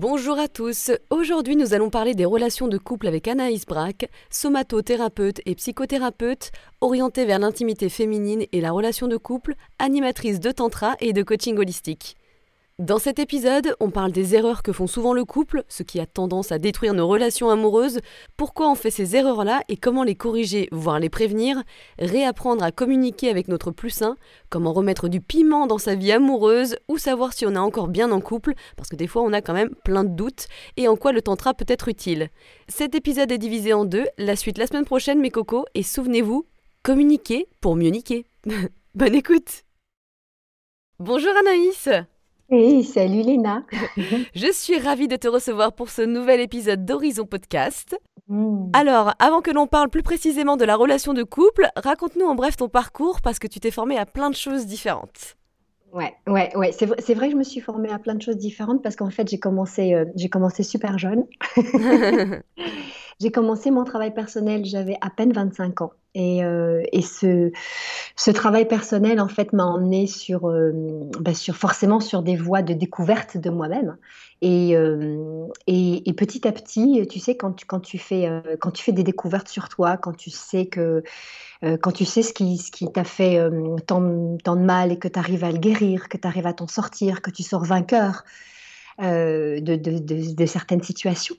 Bonjour à tous, aujourd'hui nous allons parler des relations de couple avec Anaïs Braque, somatothérapeute et psychothérapeute, orientée vers l'intimité féminine et la relation de couple, animatrice de tantra et de coaching holistique. Dans cet épisode, on parle des erreurs que font souvent le couple, ce qui a tendance à détruire nos relations amoureuses, pourquoi on fait ces erreurs-là et comment les corriger, voire les prévenir, réapprendre à communiquer avec notre plus sain, comment remettre du piment dans sa vie amoureuse ou savoir si on est encore bien en couple, parce que des fois on a quand même plein de doutes, et en quoi le tantra peut être utile. Cet épisode est divisé en deux, la suite la semaine prochaine mes cocos, et souvenez-vous, communiquer pour mieux niquer. Bonne écoute Bonjour Anaïs Hey, salut Léna. Je suis ravie de te recevoir pour ce nouvel épisode d'Horizon Podcast. Hmm. Alors, avant que l'on parle plus précisément de la relation de couple, raconte-nous en bref ton parcours parce que tu t'es formée à plein de choses différentes. Ouais, ouais, ouais. C'est vrai, c'est vrai que je me suis formée à plein de choses différentes parce qu'en fait, j'ai commencé, euh, j'ai commencé super jeune. J'ai commencé mon travail personnel, j'avais à peine 25 ans. Et, euh, et ce, ce travail personnel, en fait, m'a emmené sur, euh, bah, sur, forcément sur des voies de découverte de moi-même. Et, euh, et, et petit à petit, tu sais, quand tu, quand tu, fais, euh, quand tu fais des découvertes sur toi, quand tu sais que euh, quand tu sais ce qui, ce qui t'a fait euh, tant, tant de mal et que tu arrives à le guérir, que tu arrives à t'en sortir, que tu sors vainqueur de, de, de, de certaines situations,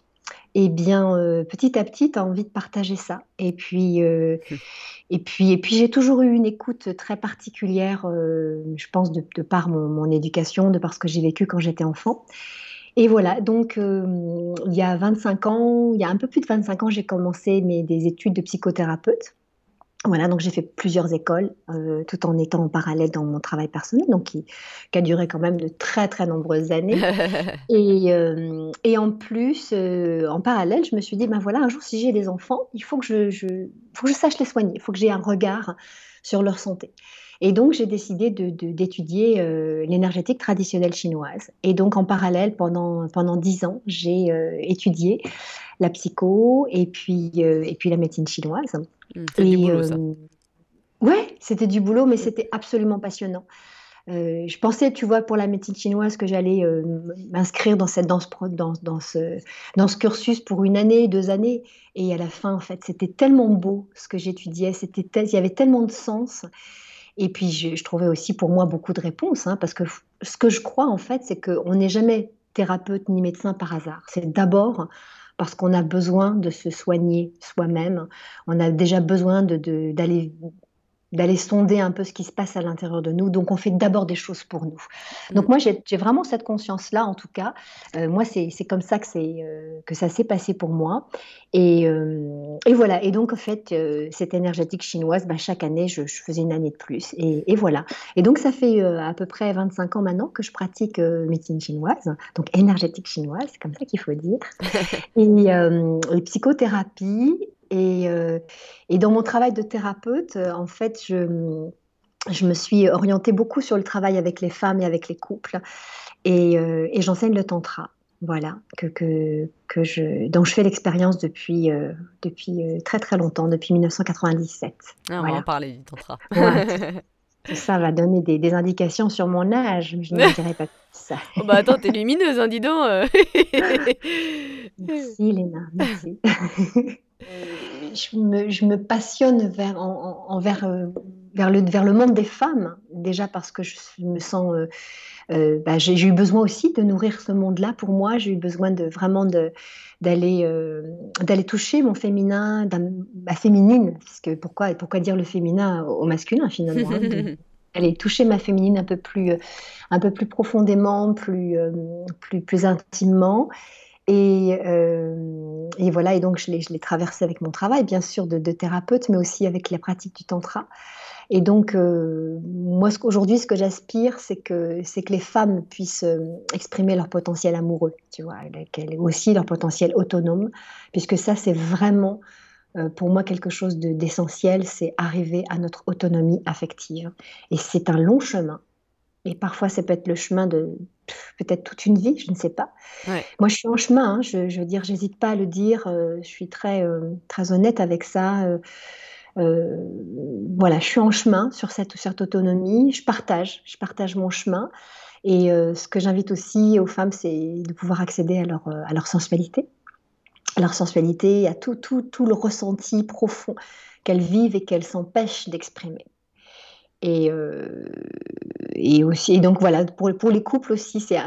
eh bien, euh, petit à petit, tu as envie de partager ça. Et puis, euh, et puis, et puis j'ai toujours eu une écoute très particulière, euh, je pense, de, de par mon, mon éducation, de par ce que j'ai vécu quand j'étais enfant. Et voilà, donc il y a 25 ans, il y a un peu plus de 25 ans, j'ai commencé mes, des études de psychothérapeute. Voilà, donc j'ai fait plusieurs écoles, euh, tout en étant en parallèle dans mon travail personnel, donc qui, qui a duré quand même de très très nombreuses années. Et, euh, et en plus, euh, en parallèle, je me suis dit, ben voilà, un jour, si j'ai des enfants, il faut que je, je, faut que je sache les soigner, il faut que j'ai un regard sur leur santé. Et donc, j'ai décidé de, de, d'étudier euh, l'énergétique traditionnelle chinoise. Et donc, en parallèle, pendant, pendant 10 ans, j'ai étudié la psycho et puis, et puis la médecine chinoise. Mmh, c'est du boulot ça. euh, ouais, c'était du boulot, mais c'était absolument passionnant. Euh, je pensais, tu vois, pour la médecine chinoise, que j'allais euh, m'inscrire dans, cette, dans, ce, dans, dans, ce, dans ce cursus pour une année, deux années. Et à la fin, en fait, c'était tellement beau ce que j'étudiais, c'était il y avait tellement de sens. Et puis, je, je trouvais aussi pour moi beaucoup de réponses, hein, parce que ce que je crois, en fait, c'est qu'on n'est jamais thérapeute ni médecin par hasard. C'est d'abord parce qu'on a besoin de se soigner soi-même. On a déjà besoin de, de- d'aller d'aller sonder un peu ce qui se passe à l'intérieur de nous. Donc, on fait d'abord des choses pour nous. Donc, Mmh. moi, j'ai vraiment cette conscience-là, en tout cas. Euh, moi, c'est comme ça que, euh, que ça s'est passé pour moi. Et, euh, et voilà. Et donc, en fait, euh, cette énergétique chinoise, bah, chaque année, je, je faisais une année de plus. Et, et voilà. Et donc, ça fait euh, à peu près 25 ans maintenant que je pratique médecine chinoise, donc énergétique chinoise, c'est comme ça qu'il faut dire, et, et psychothérapie. Et, et dans mon travail de thérapeute, en fait, je, je me suis orientée beaucoup sur le travail avec les femmes et avec les couples. Et, et j'enseigne le tantra. Voilà, que, que, que je, dont je fais l'expérience depuis, euh, depuis euh, très très longtemps, depuis 1997. Ah, on va en parler du tantra. Ouais, tout ça va donner des, des indications sur mon âge, mais je ne dirai pas tout ça. oh bah attends, t'es lumineuse, hein, dis donc. Merci Léna, merci. Euh, je, me, je me passionne vers, en, en- envers, euh, vers, le, vers le monde des femmes, déjà parce que je me sens... euh, euh, bah, j'ai eu besoin aussi de nourrir ce monde-là pour moi. J'ai eu besoin de vraiment d'aller euh, d'aller toucher mon féminin, ma féminine, parce que pourquoi, pourquoi dire le féminin au masculin finalement hein, de- aller toucher ma féminine un peu plus, un peu plus profondément, plus, plus, plus intimement. Et, euh, et voilà, et donc je l'ai, je l'ai traversé avec mon travail, bien sûr, de, de thérapeute, mais aussi avec la pratique du tantra. Et donc, euh, moi, ce qu'aujourd'hui, ce que j'aspire, c'est que, c'est que les femmes puissent euh, exprimer leur potentiel amoureux, tu vois, qu'elles aient aussi leur potentiel autonome, puisque ça, c'est vraiment euh, pour moi, quelque chose d'essentiel, c'est arriver à notre autonomie affective. Et c'est un long chemin. Et parfois, ça peut être le chemin de peut-être toute une vie, je ne sais pas. Moi, je suis en chemin, hein, je, veux dire, j'hésite pas à le dire, euh, je suis très, euh, très honnête avec ça. Voilà, je suis en chemin sur cette, cette autonomie, je partage, je partage mon chemin. Et ce que j'invite aussi aux femmes, c'est de pouvoir accéder à leur, à leur sensualité leur sensualité, à tout, tout, tout le ressenti profond qu'elles vivent et qu'elles s'empêchent d'exprimer. Et, euh, et, aussi, donc voilà, pour, pour les couples aussi, c'est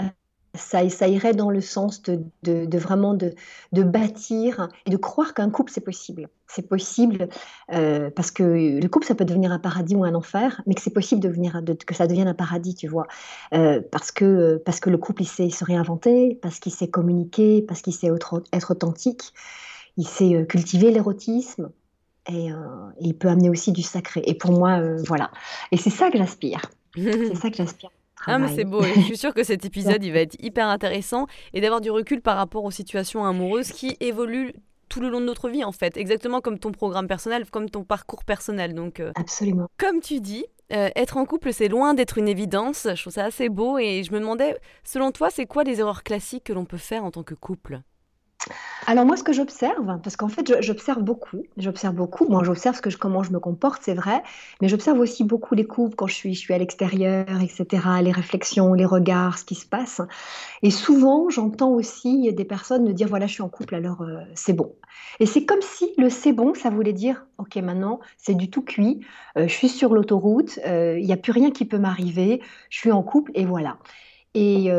ça, ça irait dans le sens de, de, vraiment de, de, bâtir et de croire qu'un couple, c'est possible. C'est possible euh, parce que le couple, ça peut devenir un paradis ou un enfer, mais que c'est possible de venir, que ça devienne un paradis, tu vois. Euh, parce, que, parce que le couple, il sait se réinventer, parce qu'il sait communiquer, parce qu'il sait être, être, authentique, il sait euh, cultiver l'érotisme. Et, et, il peut amener aussi du sacré. Et pour moi, voilà. Et c'est ça que j'aspire. c'est ça que j'aspire. Ah, mais c'est beau. je suis sûre que cet épisode, il va être hyper intéressant et d'avoir du recul par rapport aux situations amoureuses qui évoluent tout le long de notre vie, en fait. Exactement comme ton programme personnel, comme ton parcours personnel. Donc, euh, Absolument. Comme tu dis, euh, être en couple, c'est loin d'être une évidence. Je trouve ça assez beau et je me demandais, selon toi, c'est quoi les erreurs classiques que l'on peut faire en tant que couple? Alors moi, ce que j'observe, parce qu'en fait, j'observe beaucoup, j'observe beaucoup. Moi, j'observe ce que je, comment je me comporte, c'est vrai, mais j'observe aussi beaucoup les couples quand je suis, à l'extérieur, etc., les réflexions, les regards, ce qui se passe. Et souvent, j'entends aussi des personnes me dire, voilà, je suis en couple, alors euh, c'est bon. Et c'est comme si le c'est bon, ça voulait dire, ok, maintenant, c'est du tout cuit, euh, je suis sur l'autoroute, euh, il n'y a plus rien qui peut m'arriver, je suis en couple, et voilà. Et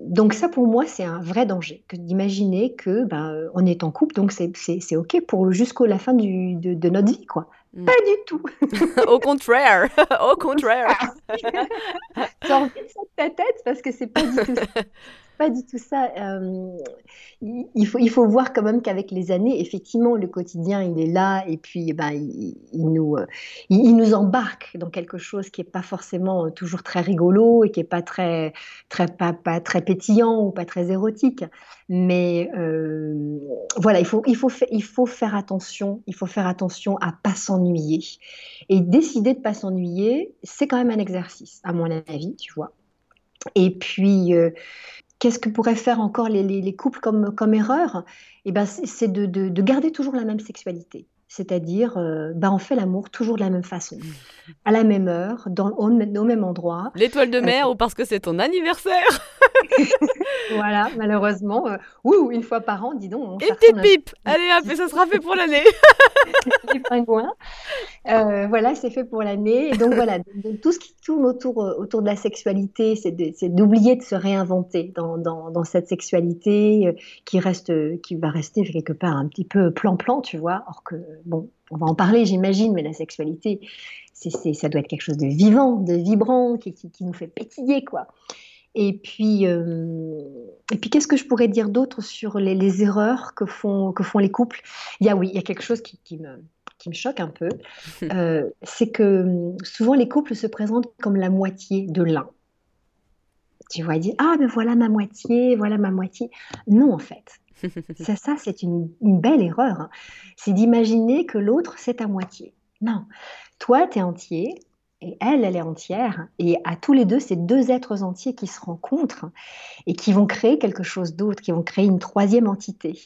donc ça, pour moi, c'est un vrai danger, que d'imaginer que ben, on est en couple, donc c'est OK pour jusqu'à la fin du, de, de, notre vie, quoi. Mmh. Pas du tout. Au contraire, au contraire. T'as envie de ta tête parce que c'est pas du tout pas du tout ça. Euh, il, faut, il faut voir quand même qu'avec les années, effectivement, le quotidien, il est là et puis eh ben, il, nous, euh, il, nous embarque dans quelque chose qui n'est pas forcément toujours très rigolo et qui n'est pas très, très, pas, pas, très pétillant ou pas très érotique. Mais euh, voilà, il faut, il, faut il faut faire attention, il faut faire attention à pas s'ennuyer. Et décider de pas s'ennuyer, c'est quand même un exercice, à mon avis, tu vois. Et puis, Qu'est-ce que pourraient faire encore les, couples comme, erreur eh ben, C'est de, garder toujours la même sexualité. C'est-à-dire, euh, bah, on fait l'amour toujours de la même façon, à la même heure, dans, au, même endroit. L'étoile de mer euh, ou parce que c'est ton anniversaire? Voilà, malheureusement. Euh, ouh, une fois par an, dis donc. Et petite pipe Allez hop, et ça sera fait pour l'année Les pingouins. voilà, c'est fait pour l'année. Et donc voilà, tout ce qui tourne autour, autour de la sexualité, c'est d'oublier de, se réinventer dans, dans, dans cette sexualité qui, reste, qui va rester quelque part un petit peu plan-plan, tu vois. Or que bon, on va en parler, j'imagine, mais la sexualité, c'est, ça doit être quelque chose de vivant, de vibrant, qui, nous fait pétiller, quoi. Et puis, euh, et puis qu'est-ce que je pourrais dire d'autre sur les, erreurs que font, que font les couples? Il y a, oui, il y a quelque chose qui, me, qui me choque un peu, euh, c'est que hum, souvent les couples se présentent comme la moitié de l'un. Tu vois, ils disent Ah, mais voilà ma moitié, voilà ma moitié. Non, en fait. ça, ça c'est une, belle erreur. Hein. C'est d'imaginer que l'autre, c'est à moitié. Non. Toi, tu es entier, et elle, elle est entière. Et à tous les deux, c'est deux êtres entiers qui se rencontrent et qui vont créer quelque chose d'autre, qui vont créer une troisième entité.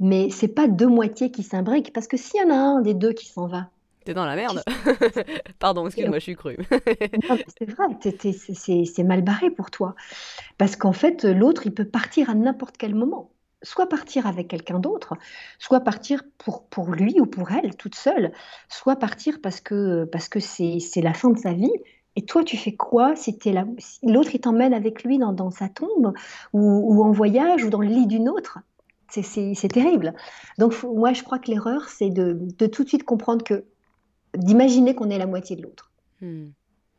Mais c'est pas deux moitiés qui s'imbriquent, parce que s'il y en a un des deux qui s'en va, T'es dans la merde. Pardon, excuse-moi, je suis crue. c'est vrai, c'est mal barré pour toi. Parce qu'en fait, l'autre, il peut partir à n'importe quel moment soit partir avec quelqu'un d'autre, soit partir pour, pour lui ou pour elle toute seule, soit partir parce que parce que c'est la fin de sa vie. Et toi, tu fais quoi si l'autre il t'emmène avec lui dans, dans sa tombe ou, en voyage ou dans le lit d'une autre? C'est terrible. Donc moi, je crois que l'erreur, c'est de, de, tout de suite comprendre que d'imaginer qu'on est la moitié de l'autre. Hmm.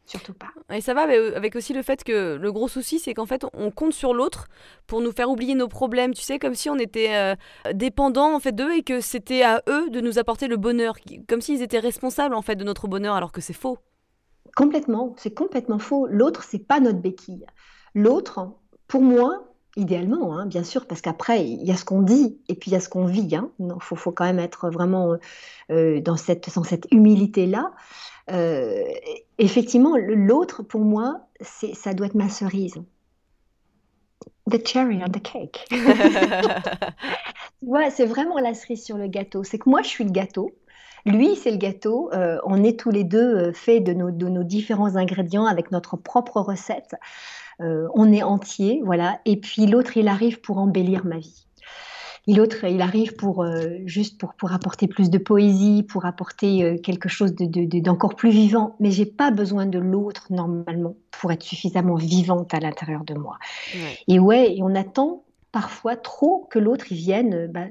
Surtout pas. Et ça va avec aussi le fait que le gros souci, c'est qu'en fait, on compte sur l'autre pour nous faire oublier nos problèmes. Tu sais, comme si on était euh, dépendant en fait d'eux et que c'était à eux de nous apporter le bonheur, comme s'ils étaient responsables en fait de notre bonheur, alors que c'est faux. Complètement, c'est complètement faux. L'autre, c'est pas notre béquille. L'autre, pour moi, idéalement, hein, bien sûr, parce qu'après, il y a ce qu'on dit et puis il y a ce qu'on vit. Il hein. faut, faut, quand même être vraiment euh, dans cette, dans cette humilité-là. Euh, effectivement, l'autre, pour moi, ça doit être ma cerise. The cherry on the cake. ouais, c'est vraiment la cerise sur le gâteau. C'est que moi, je suis le gâteau. Lui, c'est le gâteau. Euh, on est tous les deux faits de nos, de nos différents ingrédients avec notre propre recette. Euh, on est entier, voilà. Et puis l'autre, il arrive pour embellir ma vie. L'autre, il arrive pour euh, juste pour, pour apporter plus de poésie, pour apporter euh, quelque chose d'encore plus vivant. Mais j'ai pas besoin de l'autre normalement pour être suffisamment vivante à l'intérieur de moi. Et ouais, et on attend parfois trop que l'autre vienne bah,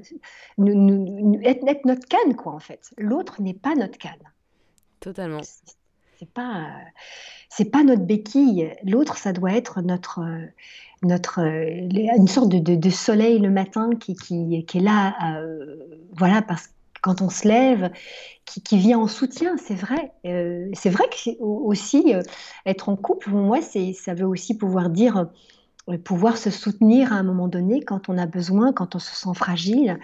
être, notre canne, quoi, en fait. L'autre n'est pas notre canne. Totalement. C'est pas c'est pas notre béquille. L'autre, ça doit être notre, notre, une sorte de, soleil le matin qui, qui, est là, euh, voilà, parce que quand on se lève, qui, qui vient en soutien, c'est vrai. Euh, c'est vrai que aussi euh, être en couple, pour moi, c'est, ça veut aussi pouvoir dire pouvoir se soutenir à un moment donné quand on a besoin, quand on se sent fragile.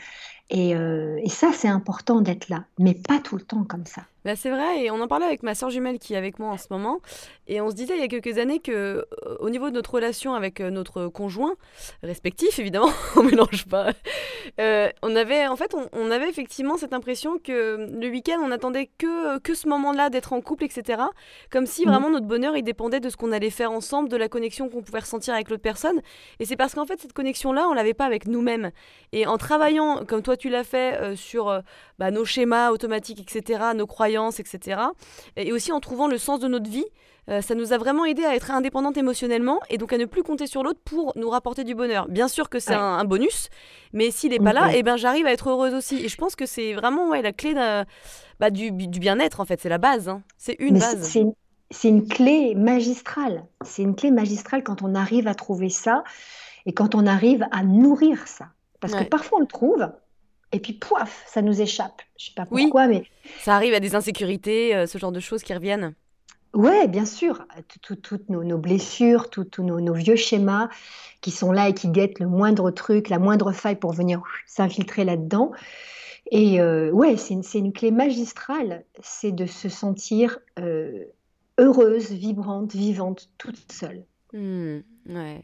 Et, et ça, c'est important d'être là, mais pas tout le temps comme ça. Bah, c'est vrai, et on en parlait avec ma soeur jumelle qui est avec moi en ce moment, et on se disait il y a quelques années que euh, au niveau de notre relation avec euh, notre conjoint respectif, évidemment, on mélange pas, euh, on avait en fait on, avait effectivement cette impression que le week-end on attendait que, que ce moment-là d'être en couple, etc. Comme si mmh. vraiment notre bonheur il dépendait de ce qu'on allait faire ensemble, de la connexion qu'on pouvait ressentir avec l'autre personne, et c'est parce qu'en fait cette connexion-là on l'avait pas avec nous-mêmes, et en travaillant comme toi tu l'as fait sur bah, nos schémas automatiques, etc., nos croyances etc. Et aussi en trouvant le sens de notre vie. Euh, ça nous a vraiment aidé à être indépendante émotionnellement et donc à ne plus compter sur l'autre pour nous rapporter du bonheur. Bien sûr que c'est un, bonus, mais s'il n'est pas là, et eh ben, j'arrive à être heureuse aussi. Et je pense que c'est vraiment ouais, la clé bah, du, du bien-être, en fait. C'est la base. Hein. C'est une base. C'est une clé magistrale. C'est une clé magistrale quand on arrive à trouver ça et quand on arrive à nourrir ça. Parce que parfois on le trouve, et puis poif, ça nous échappe. Je sais pas pourquoi, mais ça arrive à des insécurités, euh, ce genre de choses qui reviennent. Ouais, bien sûr, toutes nos, blessures, tous nos, vieux schémas qui sont là et qui guettent le moindre truc, la moindre faille pour venir s'infiltrer là-dedans. Et euh, ouais, c'est une, clé magistrale, c'est de se sentir euh, heureuse, vibrante, vivante, toute seule. Mmh, ouais.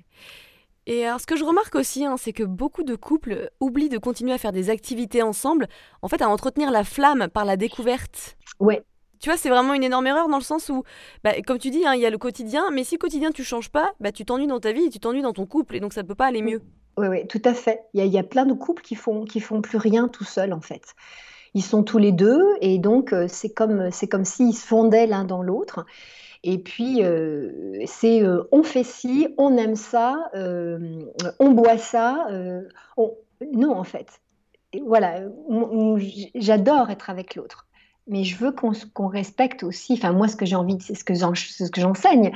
Et alors, ce que je remarque aussi, hein, c'est que beaucoup de couples oublient de continuer à faire des activités ensemble, en fait, à entretenir la flamme par la découverte. Ouais. Tu vois, c'est vraiment une énorme erreur dans le sens où, bah, comme tu dis, hein, il y a le quotidien, mais si le quotidien tu changes pas, bah, tu t'ennuies dans ta vie et tu t'ennuies dans ton couple, et donc ça ne peut pas aller mieux. Oui, oui, tout à fait. Il y, a, plein de couples qui font, qui font plus rien tout seuls, en fait. Ils sont tous les deux, et donc euh, c'est comme, c'est comme s'ils se fondaient l'un dans l'autre. Et puis, euh, c'est euh, on fait ci, on aime ça, euh, on boit ça. Non, en fait. voilà, j'adore être avec l'autre mais je veux qu'on respecte aussi, enfin moi ce que j'ai envie, c'est ce que j'enseigne,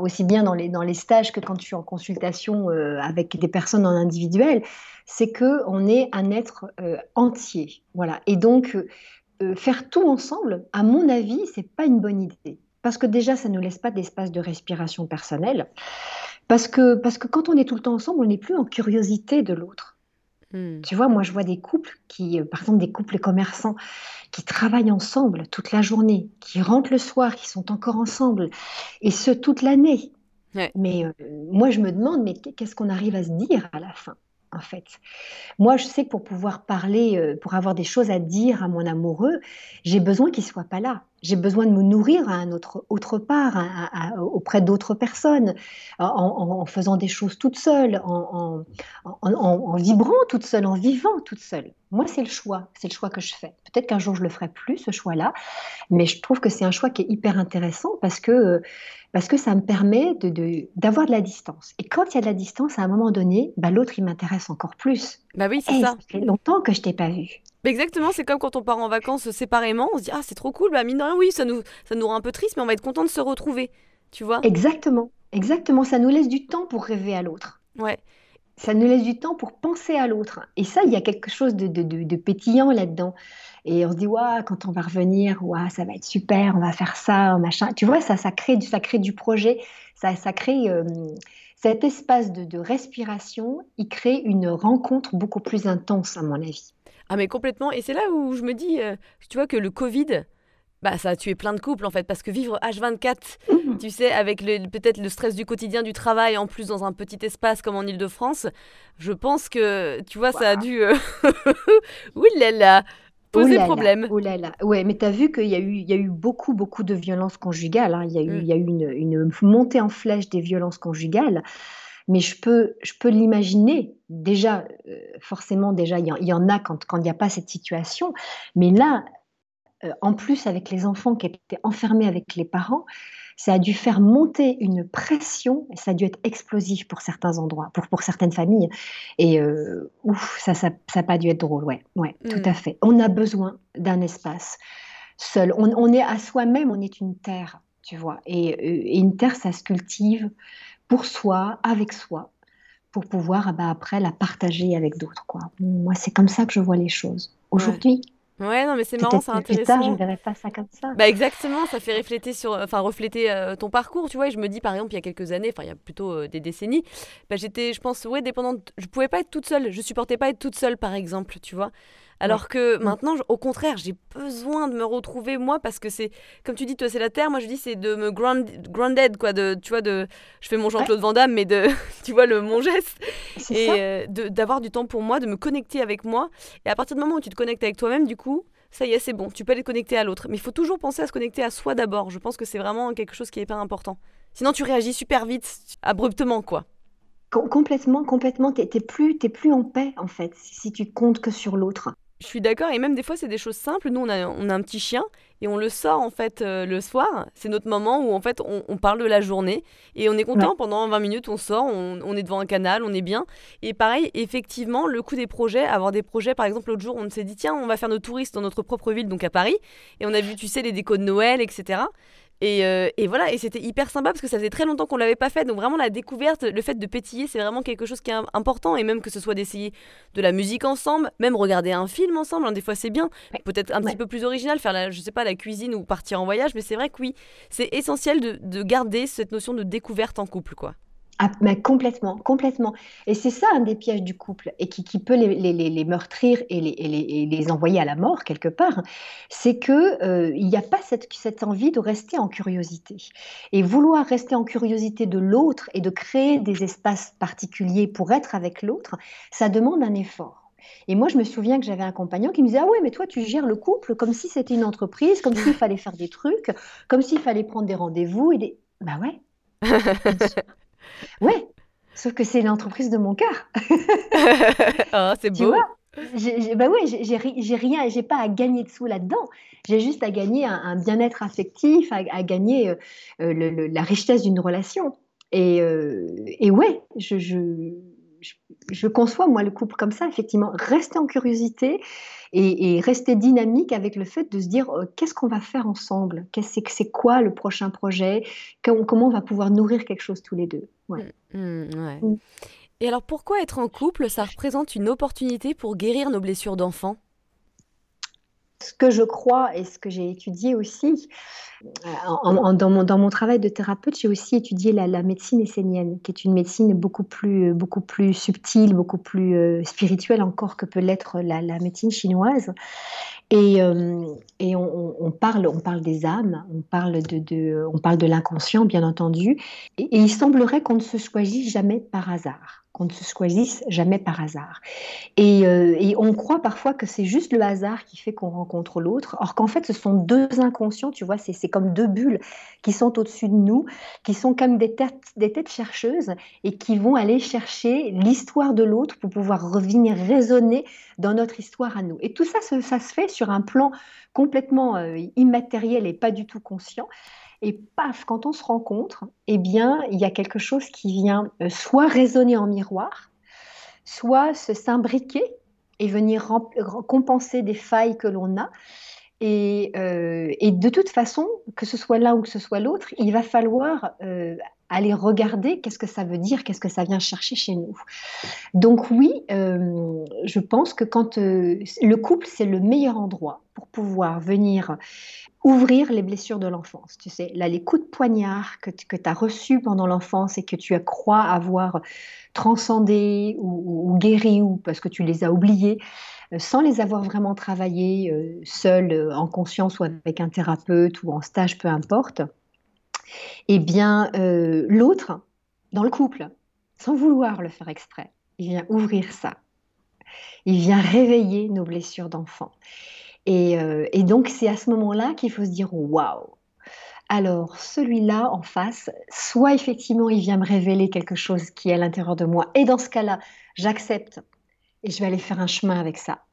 aussi bien dans les, dans les stages que quand je suis en consultation avec des personnes en individuel, c'est qu'on est un être entier. Voilà. Et donc, faire tout ensemble, à mon avis, c'est pas une bonne idée parce que déjà, ça ne nous laisse pas d'espace de respiration personnelle, parce que, parce que quand on est tout le temps ensemble, on n'est plus en curiosité de l'autre. Hmm. Tu vois, moi, je vois des couples qui, euh, par exemple, des couples commerçants qui travaillent ensemble toute la journée, qui rentrent le soir, qui sont encore ensemble, et ce, toute l'année. Mais euh, moi, je me demande, mais qu'est-ce qu'on arrive à se dire à la fin en fait? Moi, je sais que pour pouvoir parler, euh, pour avoir des choses à dire à mon amoureux, j'ai besoin qu'il soit pas là j'ai besoin de me nourrir à un autre, autre part, auprès d'autres personnes, en, faisant des choses toute seule, en, en, vibrant toute seule, en vivant toute seule. Moi, c'est le choix, c'est le choix que je fais. Peut-être qu'un jour je le ferai plus, ce choix-là, mais je trouve que c'est un choix qui est hyper intéressant parce que, parce que ça me permet d'avoir de, de, la distance. Et quand il y a de la distance, à un moment donné, bah, l'autre, il m'intéresse encore plus. Bah oui, c'est ça. Ça fait longtemps que je t'ai pas vu. Exactement, c'est comme quand on part en vacances séparément, on se dit ah c'est trop cool, bah mine de rien oui, ça nous ça nous rend un peu triste, mais on va être content de se retrouver, tu vois. Exactement, exactement, ça nous laisse du temps pour rêver à l'autre. Ouais. Ça nous laisse du temps pour penser à l'autre. Et ça, il y a quelque chose de, de, de, pétillant là-dedans. Et on se dit, ouais, quand on va revenir, ouais, ça va être super, on va faire ça, machin. Tu vois, ça, ça, crée, ça crée du projet, ça, ça crée, euh, cet espace de, respiration, il crée une rencontre beaucoup plus intense, à mon avis. Ah mais complètement. Et c'est là où je me dis, euh, tu vois, que le Covid, bah, ça a tué plein de couples en fait, parce que vivre H24, mmh. tu sais, avec peut-être le stress du quotidien, du travail, en plus dans un petit espace comme en Ile-de-France, je pense que, tu vois, ça a dû... Euh, oui, là là poser problème. Oh là là. Ouais, mais tu as vu qu'il y, a eu, il y a eu beaucoup, beaucoup de violences conjugales. Hein. Il y a eu, mmh. il y a eu une, une, montée en flèche des violences conjugales. Mais je peux, je peux l'imaginer. Déjà, euh, forcément, déjà, il y, en a quand, quand il n'y a pas cette situation. Mais là, euh, en plus, avec les enfants qui étaient enfermés avec les parents, ça a dû faire monter une pression, et ça a dû être explosif pour certains endroits, pour, pour certaines familles. Et euh, ouf, ça n'a ça, pas dû être drôle, ouais, ouais tout à mm. fait. On a besoin d'un espace seul. On, est à soi-même, on est une terre, tu vois. Et, et, une terre, ça se cultive pour soi, avec soi, pour pouvoir ah bah, après la partager avec d'autres. Quoi. Moi, c'est comme ça que je vois les choses. Aujourd'hui, Ouais, non, mais c'est marrant, c'est intéressant. Plus tard, je ne verrai pas ça comme ça. Bah exactement, ça fait refléter sur, enfin refléter euh, ton parcours, tu vois. Et je me dis, par exemple, il y a quelques années, enfin il y a plutôt euh, des décennies, bah, j'étais, je pense, ouais, dépendante. Je pouvais pas être toute seule. Je supportais pas être toute seule, par exemple, tu vois. Alors que mm. maintenant, au contraire, j'ai besoin de me retrouver moi parce que c'est, comme tu dis, toi c'est la terre, moi je dis c'est de me ground, grounded, quoi, de, tu vois, de, je fais mon Jean-Claude Van Damme, mais de, tu vois, le, mon geste. Et euh, d'avoir du temps pour moi, de me connecter avec moi. Et à partir du moment où tu te connectes avec toi-même, du coup, ça y est, c'est bon, tu peux aller te connecter à l'autre. Mais il faut toujours penser à se connecter à soi d'abord. Je pense que c'est vraiment quelque chose qui est pas important. Sinon, tu réagis super vite, abruptement, quoi. complètement, complètement. T'es plus, es plus en paix, en fait, si tu comptes que sur l'autre. Je suis d'accord, et même des fois, c'est des choses simples. Nous, on a, on a un petit chien, et on le sort, en fait, euh, le soir. C'est notre moment où, en fait, on, parle de la journée, et on est content. Pendant 20 minutes, on sort, on, est devant un canal, on est bien. Et pareil, effectivement, le coup des projets, avoir des projets, par exemple, l'autre jour, on s'est dit, tiens, on va faire nos touristes dans notre propre ville, donc à Paris. Et on a vu, tu sais, les décos de Noël, etc. Euh, et, voilà, et c'était hyper sympa parce que ça faisait très longtemps qu'on l'avait pas fait. Donc vraiment la découverte, le fait de pétiller, c'est vraiment quelque chose qui est important. Et même que ce soit d'essayer de la musique ensemble, même regarder un film ensemble, hein, des fois c'est bien. Peut-être un petit peu plus original, faire la, je sais pas, la cuisine ou partir en voyage. Mais c'est vrai que oui, c'est essentiel de, de garder cette notion de découverte en couple, quoi. Ah, complètement, complètement. Et c'est ça un des pièges du couple et qui, peut les, les, les, meurtrir et les, les, envoyer à la mort quelque part, c'est que euh, il n'y a pas cette, cette envie de rester en curiosité. Et vouloir rester en curiosité de l'autre et de créer des espaces particuliers pour être avec l'autre, ça demande un effort. Et moi, je me souviens que j'avais un compagnon qui me disait Ah ouais, mais toi, tu gères le couple comme si c'était une entreprise, comme s'il fallait faire des trucs, comme s'il fallait prendre des rendez-vous et des. Bah ouais. Ouais, sauf que c'est l'entreprise de mon cœur. oh, c'est beau. j'ai, bah ouais, j'ai, rien, j'ai pas à gagner de sous là-dedans. J'ai juste à gagner un, bien-être affectif, à, gagner euh, euh, la richesse d'une relation. Et, euh, et ouais, je, je, conçois moi le couple comme ça, effectivement, rester en curiosité et, rester dynamique avec le fait de se dire euh, qu'est-ce qu'on va faire ensemble, qu'est-ce que c'est quoi le prochain projet, comment, on va pouvoir nourrir quelque chose tous les deux? Mmh, mmh, mmh. Et alors pourquoi être en couple, ça représente une opportunité pour guérir nos blessures d'enfants? Ce que je crois et ce que j'ai étudié aussi, euh, dans, mon, travail de thérapeute, j'ai aussi étudié la, médecine essénienne, qui est une médecine beaucoup plus, beaucoup plus subtile, beaucoup plus euh, spirituelle encore que peut l'être la, médecine chinoise. Et, euh, et on, parle, on parle des âmes, on parle de, de l'inconscient, bien entendu. et il semblerait qu'on ne se choisit jamais par hasard qu'on ne se choisisse jamais par hasard. Euh, et, on croit parfois que c'est juste le hasard qui fait qu'on rencontre l'autre, or qu'en fait ce sont deux inconscients, tu vois, c'est comme deux bulles qui sont au-dessus de nous, qui sont comme des têtes, chercheuses et qui vont aller chercher l'histoire de l'autre pour pouvoir revenir raisonner dans notre histoire à nous. Et tout ça, ça, se fait sur un plan complètement euh, immatériel et pas du tout conscient. Et paf, quand on se rencontre, eh bien, il y a quelque chose qui vient euh, soit résonner en miroir, soit se s'imbriquer et venir compenser des failles que l'on a. Et, euh, et, de toute façon, que ce soit l'un ou que ce soit l'autre, il va falloir euh, aller regarder qu'est-ce que ça veut dire, qu'est-ce que ça vient chercher chez nous. Donc oui, euh, je pense que quand euh, le couple, c'est le meilleur endroit pour pouvoir venir ouvrir les blessures de l'enfance. Tu sais, là, les coups de poignard que, tu as reçus pendant l'enfance et que tu crois avoir transcendés ou, ou, guéris ou parce que tu les as oubliés, euh, sans les avoir vraiment travaillés seul, en conscience ou avec un thérapeute ou en stage, peu importe eh bien, euh, l'autre, dans le couple, sans vouloir le faire exprès, il vient ouvrir ça. Il vient réveiller nos blessures d'enfant. Et, euh, donc, c'est à ce moment-là qu'il faut se dire waouh! Alors, celui-là en face, soit effectivement, il vient me révéler quelque chose qui est à l'intérieur de moi, et dans ce cas-là, j'accepte et je vais aller faire un chemin avec ça.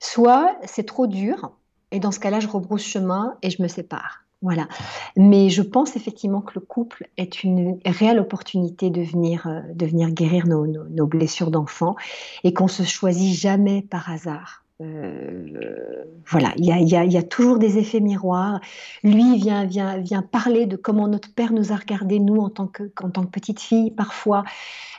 Soit c'est trop dur, et dans ce cas-là, je rebrousse chemin et je me sépare. Voilà. Mais je pense effectivement que le couple est une réelle opportunité de venir, euh, de venir guérir nos, nos blessures d'enfant et qu'on se choisit jamais par hasard. Euh, voilà, il y a, toujours des effets miroirs. Lui vient, vient, vient parler de comment notre père nous a regardé, nous, en tant que, en tant que petite fille, parfois.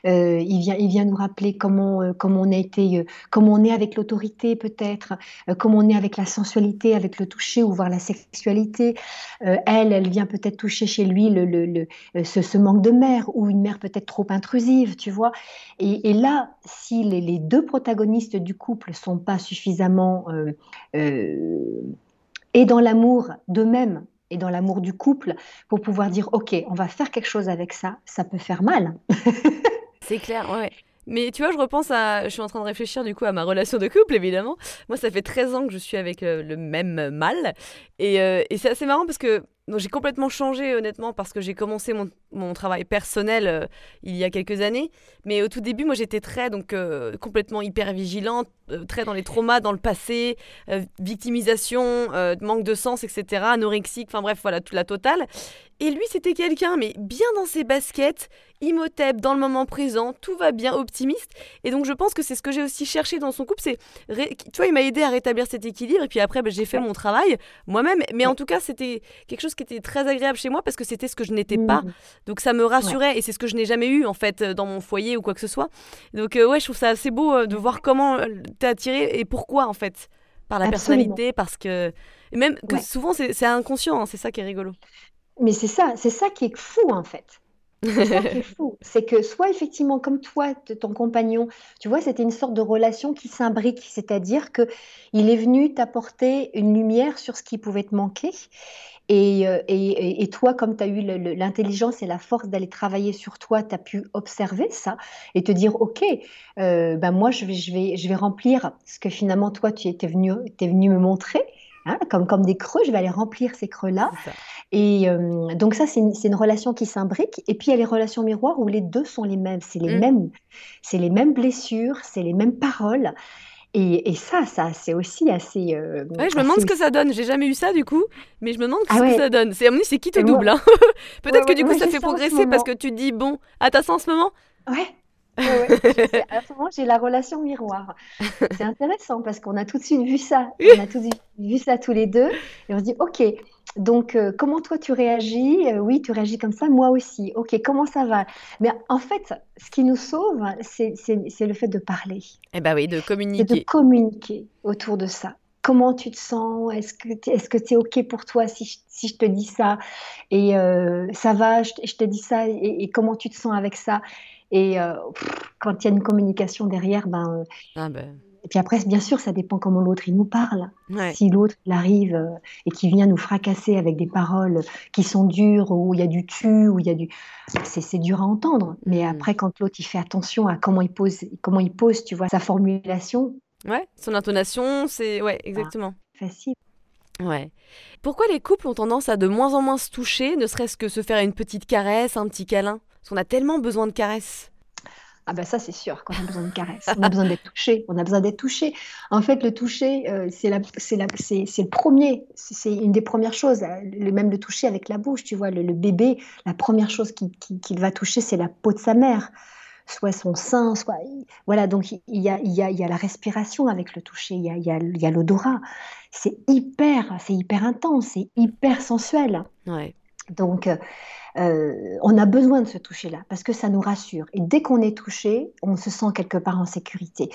Euh, il, vient, il vient nous rappeler comment, euh, comment, on, a été, comment on est avec l'autorité, peut-être, comment on est avec la sensualité, avec le toucher ou voir la sexualité. elle, elle vient peut-être toucher chez lui le, le, ce, manque de mère ou une mère peut-être trop intrusive, tu vois. Et, là, si les, les deux protagonistes du couple sont pas suffisants, suffisamment euh, euh, et dans l'amour d'eux-mêmes et dans l'amour du couple pour pouvoir dire ok on va faire quelque chose avec ça ça peut faire mal. C'est clair ouais mais tu vois, je repense à. Je suis en train de réfléchir du coup à ma relation de couple, évidemment. Moi, ça fait 13 ans que je suis avec euh, le même mâle. Et, et c'est assez marrant parce que j'ai complètement changé honnêtement parce que j'ai commencé mon, travail personnel euh, il y a quelques années. Mais au tout début, moi j'étais très donc euh, complètement hyper vigilante, euh, très dans les traumas dans le passé, victimisation, manque de sens, etc. Anorexique, enfin bref, voilà toute la totale. Et lui, c'était quelqu'un, mais bien dans ses baskets, Imhotep, dans le moment présent, tout va bien, optimiste. Et donc, je pense que c'est ce que j'ai aussi cherché dans son couple. C'est, tu vois, il m'a aidé à rétablir cet équilibre. Et puis après, bah, j'ai fait mon travail moi-même. Mais en tout cas, c'était quelque chose qui était très agréable chez moi parce que c'était ce que je n'étais pas. Mmh. Donc, ça me rassurait. Et c'est ce que je n'ai jamais eu, en fait, dans mon foyer ou quoi que ce soit. Donc, euh, ouais, je trouve ça assez beau euh, de voir comment euh, t'es attiré et pourquoi, en fait. Par la personnalité, parce que. même que souvent, c'est inconscient. Hein, c'est ça qui est rigolo. Mais c'est ça, c'est ça qui est fou en fait. C'est ça qui est fou. C'est que soit effectivement, comme toi, ton compagnon, tu vois, c'était une sorte de relation qui s'imbrique, c'est-à-dire que il est venu t'apporter une lumière sur ce qui pouvait te manquer. Et, euh, et, et toi, comme tu as eu l'intelligence et la force d'aller travailler sur toi, tu as pu observer ça et te dire, OK, euh, ben moi, je vais, je, vais, je vais remplir ce que finalement, toi, tu étais venu, es venu me montrer. Hein, comme, comme des creux, je vais aller remplir ces creux-là. Et euh, donc ça, c'est une, une, relation qui s'imbrique. Et puis il y a les relations miroirs où les deux sont les mêmes. C'est les, mmh. mêmes, c'est les mêmes blessures, c'est les mêmes paroles. Et, et ça, ça c'est aussi assez. Euh, ouais, je me demande ce que ça donne. J'ai jamais eu ça du coup, mais je me demande ce ah que ça donne. C'est c'est qui te double. Hein Peut-être que du coup, ça fait progresser parce que tu dis bon, à ta ça en ce moment? Ouais, ouais, à ce moment, j'ai la relation miroir. C'est intéressant parce qu'on a tout de suite vu ça. On a tout de suite vu ça tous les deux. Et on se dit, OK, donc euh, comment toi tu réagis? Euh, Oui, tu réagis comme ça, moi aussi. OK, comment ça va? Mais en fait, ce qui nous sauve, c'est le fait de parler. Eh bien oui, de communiquer. de communiquer autour de ça. Comment tu te sens? Est-ce que tu est, es OK pour toi si je, si je te dis ça? Et euh, ça va, je, te dis ça, et comment tu te sens avec ça? Et euh, quand il y a une communication derrière, ben, ah ben, Et puis après, bien sûr, ça dépend comment l'autre il nous parle. Si l'autre il arrive euh, et qui vient nous fracasser avec des paroles qui sont dures, où il y a du tu, où il y a du, c'est dur à entendre. Mais mm. après, quand l'autre il fait attention à comment il pose, comment il pose, tu vois, sa formulation. Ouais, son intonation, c'est ouais, exactement. facile. Ouais. Pourquoi les couples ont tendance à de moins en moins se toucher, ne serait-ce que se faire une petite caresse, un petit câlin? Parce qu'on a tellement besoin de caresses. Ah ben ça c'est sûr qu'on a besoin de caresses, on a besoin d'être touché, on a besoin d'être touché. En fait le toucher euh, c'est le premier, c'est une des premières choses, le, même le toucher avec la bouche, tu vois, le, bébé, la première chose qu'il va toucher c'est la peau de sa mère, soit son sein, soit voilà donc il y a, il y a, il y a la respiration avec le toucher, il y a, il y a l'odorat, c'est hyper, c'est hyper intense, c'est hyper sensuel. Ouais. Donc, euh, on a besoin de se toucher là parce que ça nous rassure. Et dès qu'on est touché, on se sent quelque part en sécurité.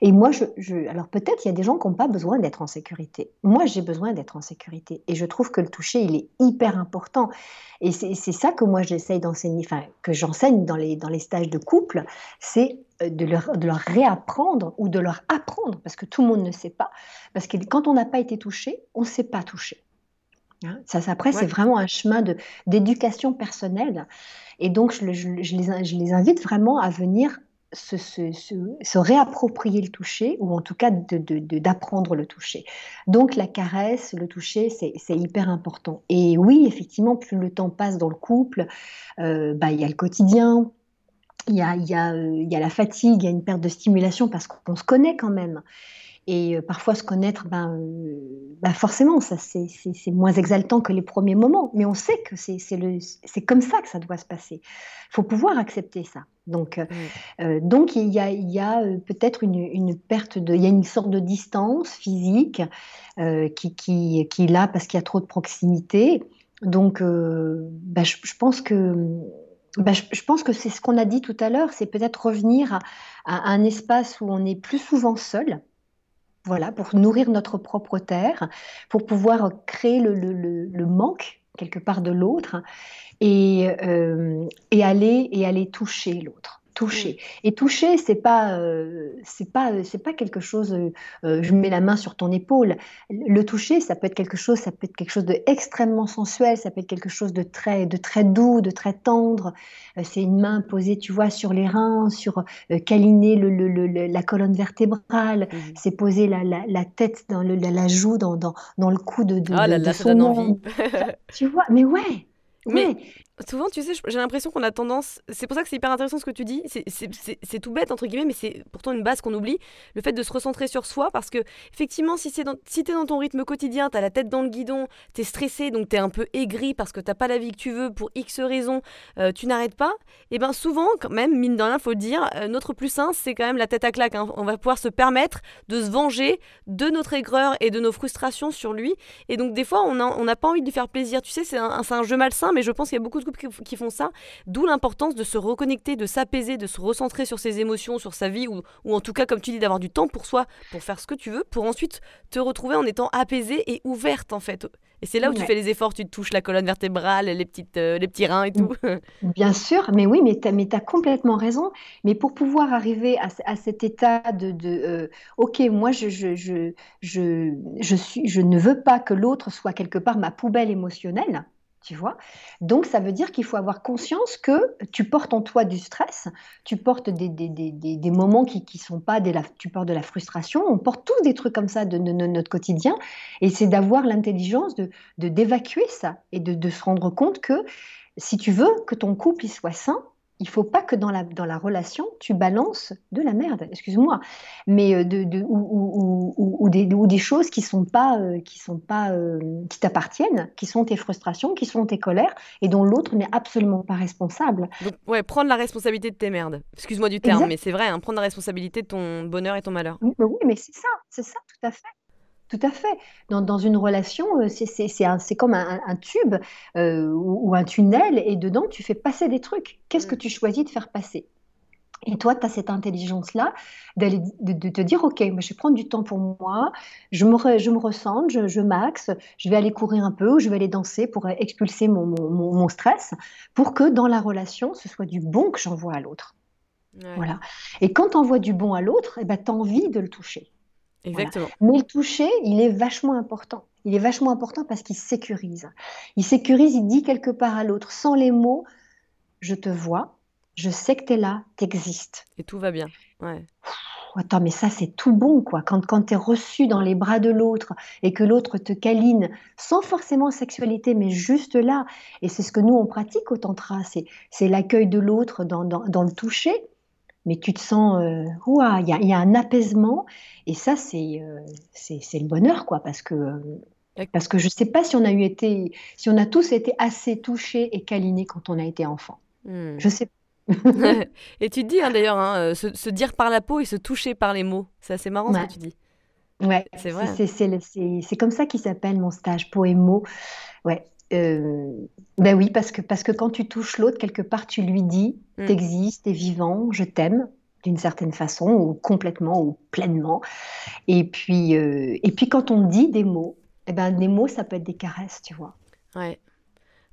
Et moi, je, alors peut-être il y a des gens qui n'ont pas besoin d'être en sécurité. Moi, j'ai besoin d'être en sécurité. Et je trouve que le toucher, il est hyper important. Et c'est ça que moi j'essaye d'enseigner, enfin que j'enseigne dans les, dans les stages de couple, c'est euh, de leur, de leur réapprendre ou de leur apprendre, parce que tout le monde ne sait pas. Parce que quand on n'a pas été touché, on ne sait pas toucher. Hein, ça, après, c'est vraiment un chemin d'éducation personnelle. Et donc, je, je, les, je, les, invite vraiment à venir se, se, se, réapproprier le toucher, ou en tout cas d'apprendre le toucher. Donc, la caresse, le toucher, c'est, hyper important. Et oui, effectivement, plus le temps passe dans le couple, euh, bah, il y a le quotidien, il y a, il y, a, euh, il y a la fatigue, il y a une perte de stimulation parce qu'on se connaît quand même. Et euh, parfois, se connaître, ben, euh, ben forcément, ça c'est moins exaltant que les premiers moments, mais on sait que c'est comme ça que ça doit se passer. Il faut pouvoir accepter ça. Donc, euh, donc il y a, y a peut-être une, une, perte de, il y a une sorte de distance physique qui, qui, qui, est là parce qu'il y a trop de proximité. Donc, ben, je, pense que ben, je, pense que c'est ce qu'on a dit tout à l'heure, c'est peut-être revenir à, à, un espace où on est plus souvent seul, voilà, pour nourrir notre propre terre, pour pouvoir créer le, manque quelque part de l'autre et, euh, aller, et aller toucher l'autre toucher. Et toucher, c'est pas, euh, c'est pas, c'est pas quelque chose. Euh, je mets la main sur ton épaule. Le toucher, ça peut être quelque chose, ça peut être quelque chose de extrêmement sensuel. Ça peut être quelque chose de très, de très doux, de très tendre. Euh, c'est une main posée, tu vois, sur les reins, sur câliner le, le, la colonne vertébrale. Mmh. C'est poser la, la, la, tête dans la, joue, dans, dans, dans le cou de, de, oh là là, ça donne envie. tu vois, mais ouais. Mais souvent, tu sais, j'ai l'impression qu'on a tendance. C'est pour ça que c'est hyper intéressant ce que tu dis. C'est tout bête, entre guillemets, mais c'est pourtant une base qu'on oublie. Le fait de se recentrer sur soi, parce que, effectivement, si, dans, si dans ton rythme quotidien, t'as la tête dans le guidon, t'es stressé, donc t'es un peu aigri parce que t'as pas la vie que tu veux pour X raisons, euh, tu n'arrêtes pas. Et eh bien, souvent, quand même, mine de rien, faut le dire, euh, notre plus sain, c'est quand même la tête à claque. Hein. On va pouvoir se permettre de se venger de notre aigreur et de nos frustrations sur lui. Et donc, des fois, on n'a on pas envie de lui faire plaisir. Tu sais, c'est un, un jeu malsain, mais je pense qu'il y a beaucoup de qui font ça, d'où l'importance de se reconnecter, de s'apaiser, de se recentrer sur ses émotions, sur sa vie, ou, ou en tout cas, comme tu dis, d'avoir du temps pour soi, pour faire ce que tu veux, pour ensuite te retrouver en étant apaisée et ouverte en fait. Et c'est là où tu fais les efforts, tu te touches la colonne vertébrale, les, petites, euh, les petits reins et tout. Bien sûr, mais oui, mais tu as, complètement raison. Mais pour pouvoir arriver à, cet état de, de euh, OK, moi, je, je, je, je, suis, je ne veux pas que l'autre soit quelque part ma poubelle émotionnelle, tu vois. Donc, ça veut dire qu'il faut avoir conscience que tu portes en toi du stress, tu portes des, des, des, des moments qui ne sont pas des... Tu portes de la frustration, on porte tous des trucs comme ça de, notre quotidien, et c'est d'avoir l'intelligence de d'évacuer ça et de, de, se rendre compte que si tu veux que ton couple il soit sain, il faut pas que dans la, dans la relation, tu balances de la merde, excuse-moi, mais euh, de, de ou, ou, ou, des, ou, des, choses qui sont pas, euh, qui sont pas, euh, qui t'appartiennent, qui sont tes frustrations, qui sont tes colères, et dont l'autre n'est absolument pas responsable. Donc, ouais, prendre la responsabilité de tes merdes. Excuse-moi du terme, mais c'est vrai, hein, prendre la responsabilité de ton bonheur et ton malheur. Oui, mais c'est ça, c'est ça, tout à fait. Tout à fait. Dans, une relation, euh, c'est comme un, tube euh, ou, un tunnel et dedans, tu fais passer des trucs. Qu'est-ce que mm. tu choisis de faire passer? Et toi, tu as cette intelligence-là de, de, te dire, OK, moi, je vais prendre du temps pour moi, je me, je me ressente, je, je maxe, je vais aller courir un peu ou je vais aller danser pour expulser mon, mon, stress, pour que dans la relation, ce soit du bon que j'envoie à l'autre. Voilà. Et quand tu envoies du bon à l'autre, eh ben, tu as envie de le toucher. Exactement. Mais le toucher, il est vachement important. Il est vachement important parce qu'il sécurise. Il sécurise, il dit quelque part à l'autre, sans les mots, je te vois, je sais que tu es là, tu existes. Et tout va bien. Ouais. attends, mais ça, c'est tout bon, quoi. Quand, quand tu es reçu dans les bras de l'autre et que l'autre te câline, sans forcément sexualité, mais juste là, et c'est ce que nous, on pratique au Tantra, c'est l'accueil de l'autre dans, dans, dans, le toucher, mais tu te sens, euh, il y, a un apaisement, et ça, c'est euh, c'est le bonheur, quoi, parce que, parce que je ne sais pas si on a eu été, si on a tous été assez touchés et câlinés quand on a été enfant. Hmm. Je sais et tu te dis hein, d'ailleurs, hein, euh, se, dire par la peau et se toucher par les mots. C'est assez marrant ce que tu dis. Ouais, c'est vrai. C'est comme ça qu'il s'appelle mon stage, peau et mots. Ouais, euh, ben oui, parce que, parce que quand tu touches l'autre, quelque part, tu lui dis, Mm. t'existes, t'es vivant, je t'aime, d'une certaine façon, ou complètement, ou pleinement. Et puis, euh, et puis quand on dit des mots, eh ben, des mots, ça peut être des caresses, tu vois. Ouais.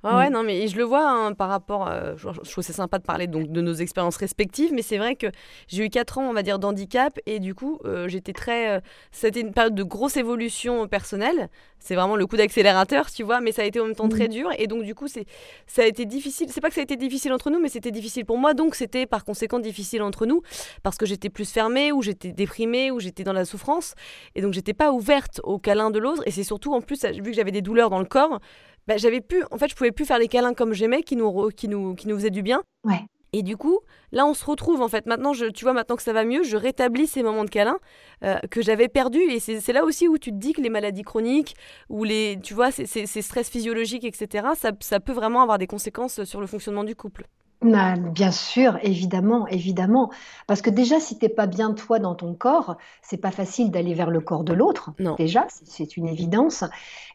Ouais, ouais, Mm. non, mais je le vois hein, par rapport. euh, je, je trouve c'est sympa de parler donc de nos expériences respectives, mais c'est vrai que j'ai eu 4 ans, on va dire, d'handicap, et du coup, euh, j'étais très. euh, c'était une période de grosse évolution personnelle. C'est vraiment le coup d'accélérateur, tu vois, mais ça a été en même temps très Mm. dur, et donc, du coup, c'est, ça a été difficile. C'est pas que ça a été difficile entre nous, mais c'était difficile pour moi, donc c'était par conséquent difficile entre nous, parce que j'étais plus fermée, ou j'étais déprimée, ou j'étais dans la souffrance, et donc j'étais pas ouverte au câlin de l'autre, et c'est surtout, en plus, vu que j'avais des douleurs dans le corps, bah, j'avais pu, en fait, je pouvais plus faire les câlins comme j'aimais, qui nous, qui nous, qui nous faisaient du bien. Ouais. Et du coup, là, on se retrouve en fait. Maintenant, je, tu vois, maintenant que ça va mieux, je rétablis ces moments de câlin euh, que j'avais perdus. Et c'est c'est là aussi où tu te dis que les maladies chroniques ou les, tu vois, ces, ces- ces stress physiologiques, etc., ça, ça peut vraiment avoir des conséquences sur le fonctionnement du couple. Bien sûr, évidemment, évidemment. Parce que déjà, si t'es pas bien toi dans ton corps, c'est pas facile d'aller vers le corps de l'autre. Non. Déjà, c'est une évidence.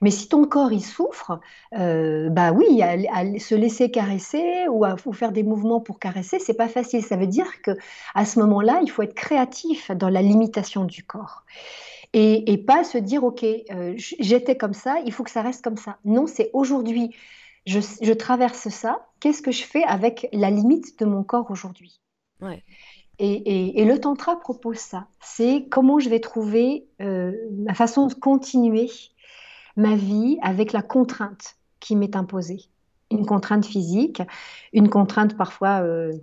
Mais si ton corps il souffre, euh, bah oui, à, à se laisser caresser ou à ou faire des mouvements pour caresser, c'est pas facile. Ça veut dire que à ce moment-là, il faut être créatif dans la limitation du corps. Et, et pas se dire, OK, euh, j'étais comme ça, il faut que ça reste comme ça. Non, c'est aujourd'hui, je, je traverse ça, qu'est-ce que je fais avec la limite de mon corps aujourd'hui? Ouais. Et, et- et le tantra propose ça. C'est comment je vais trouver euh, ma façon de continuer ma vie avec la contrainte qui m'est imposée. Une contrainte physique, une contrainte parfois euh,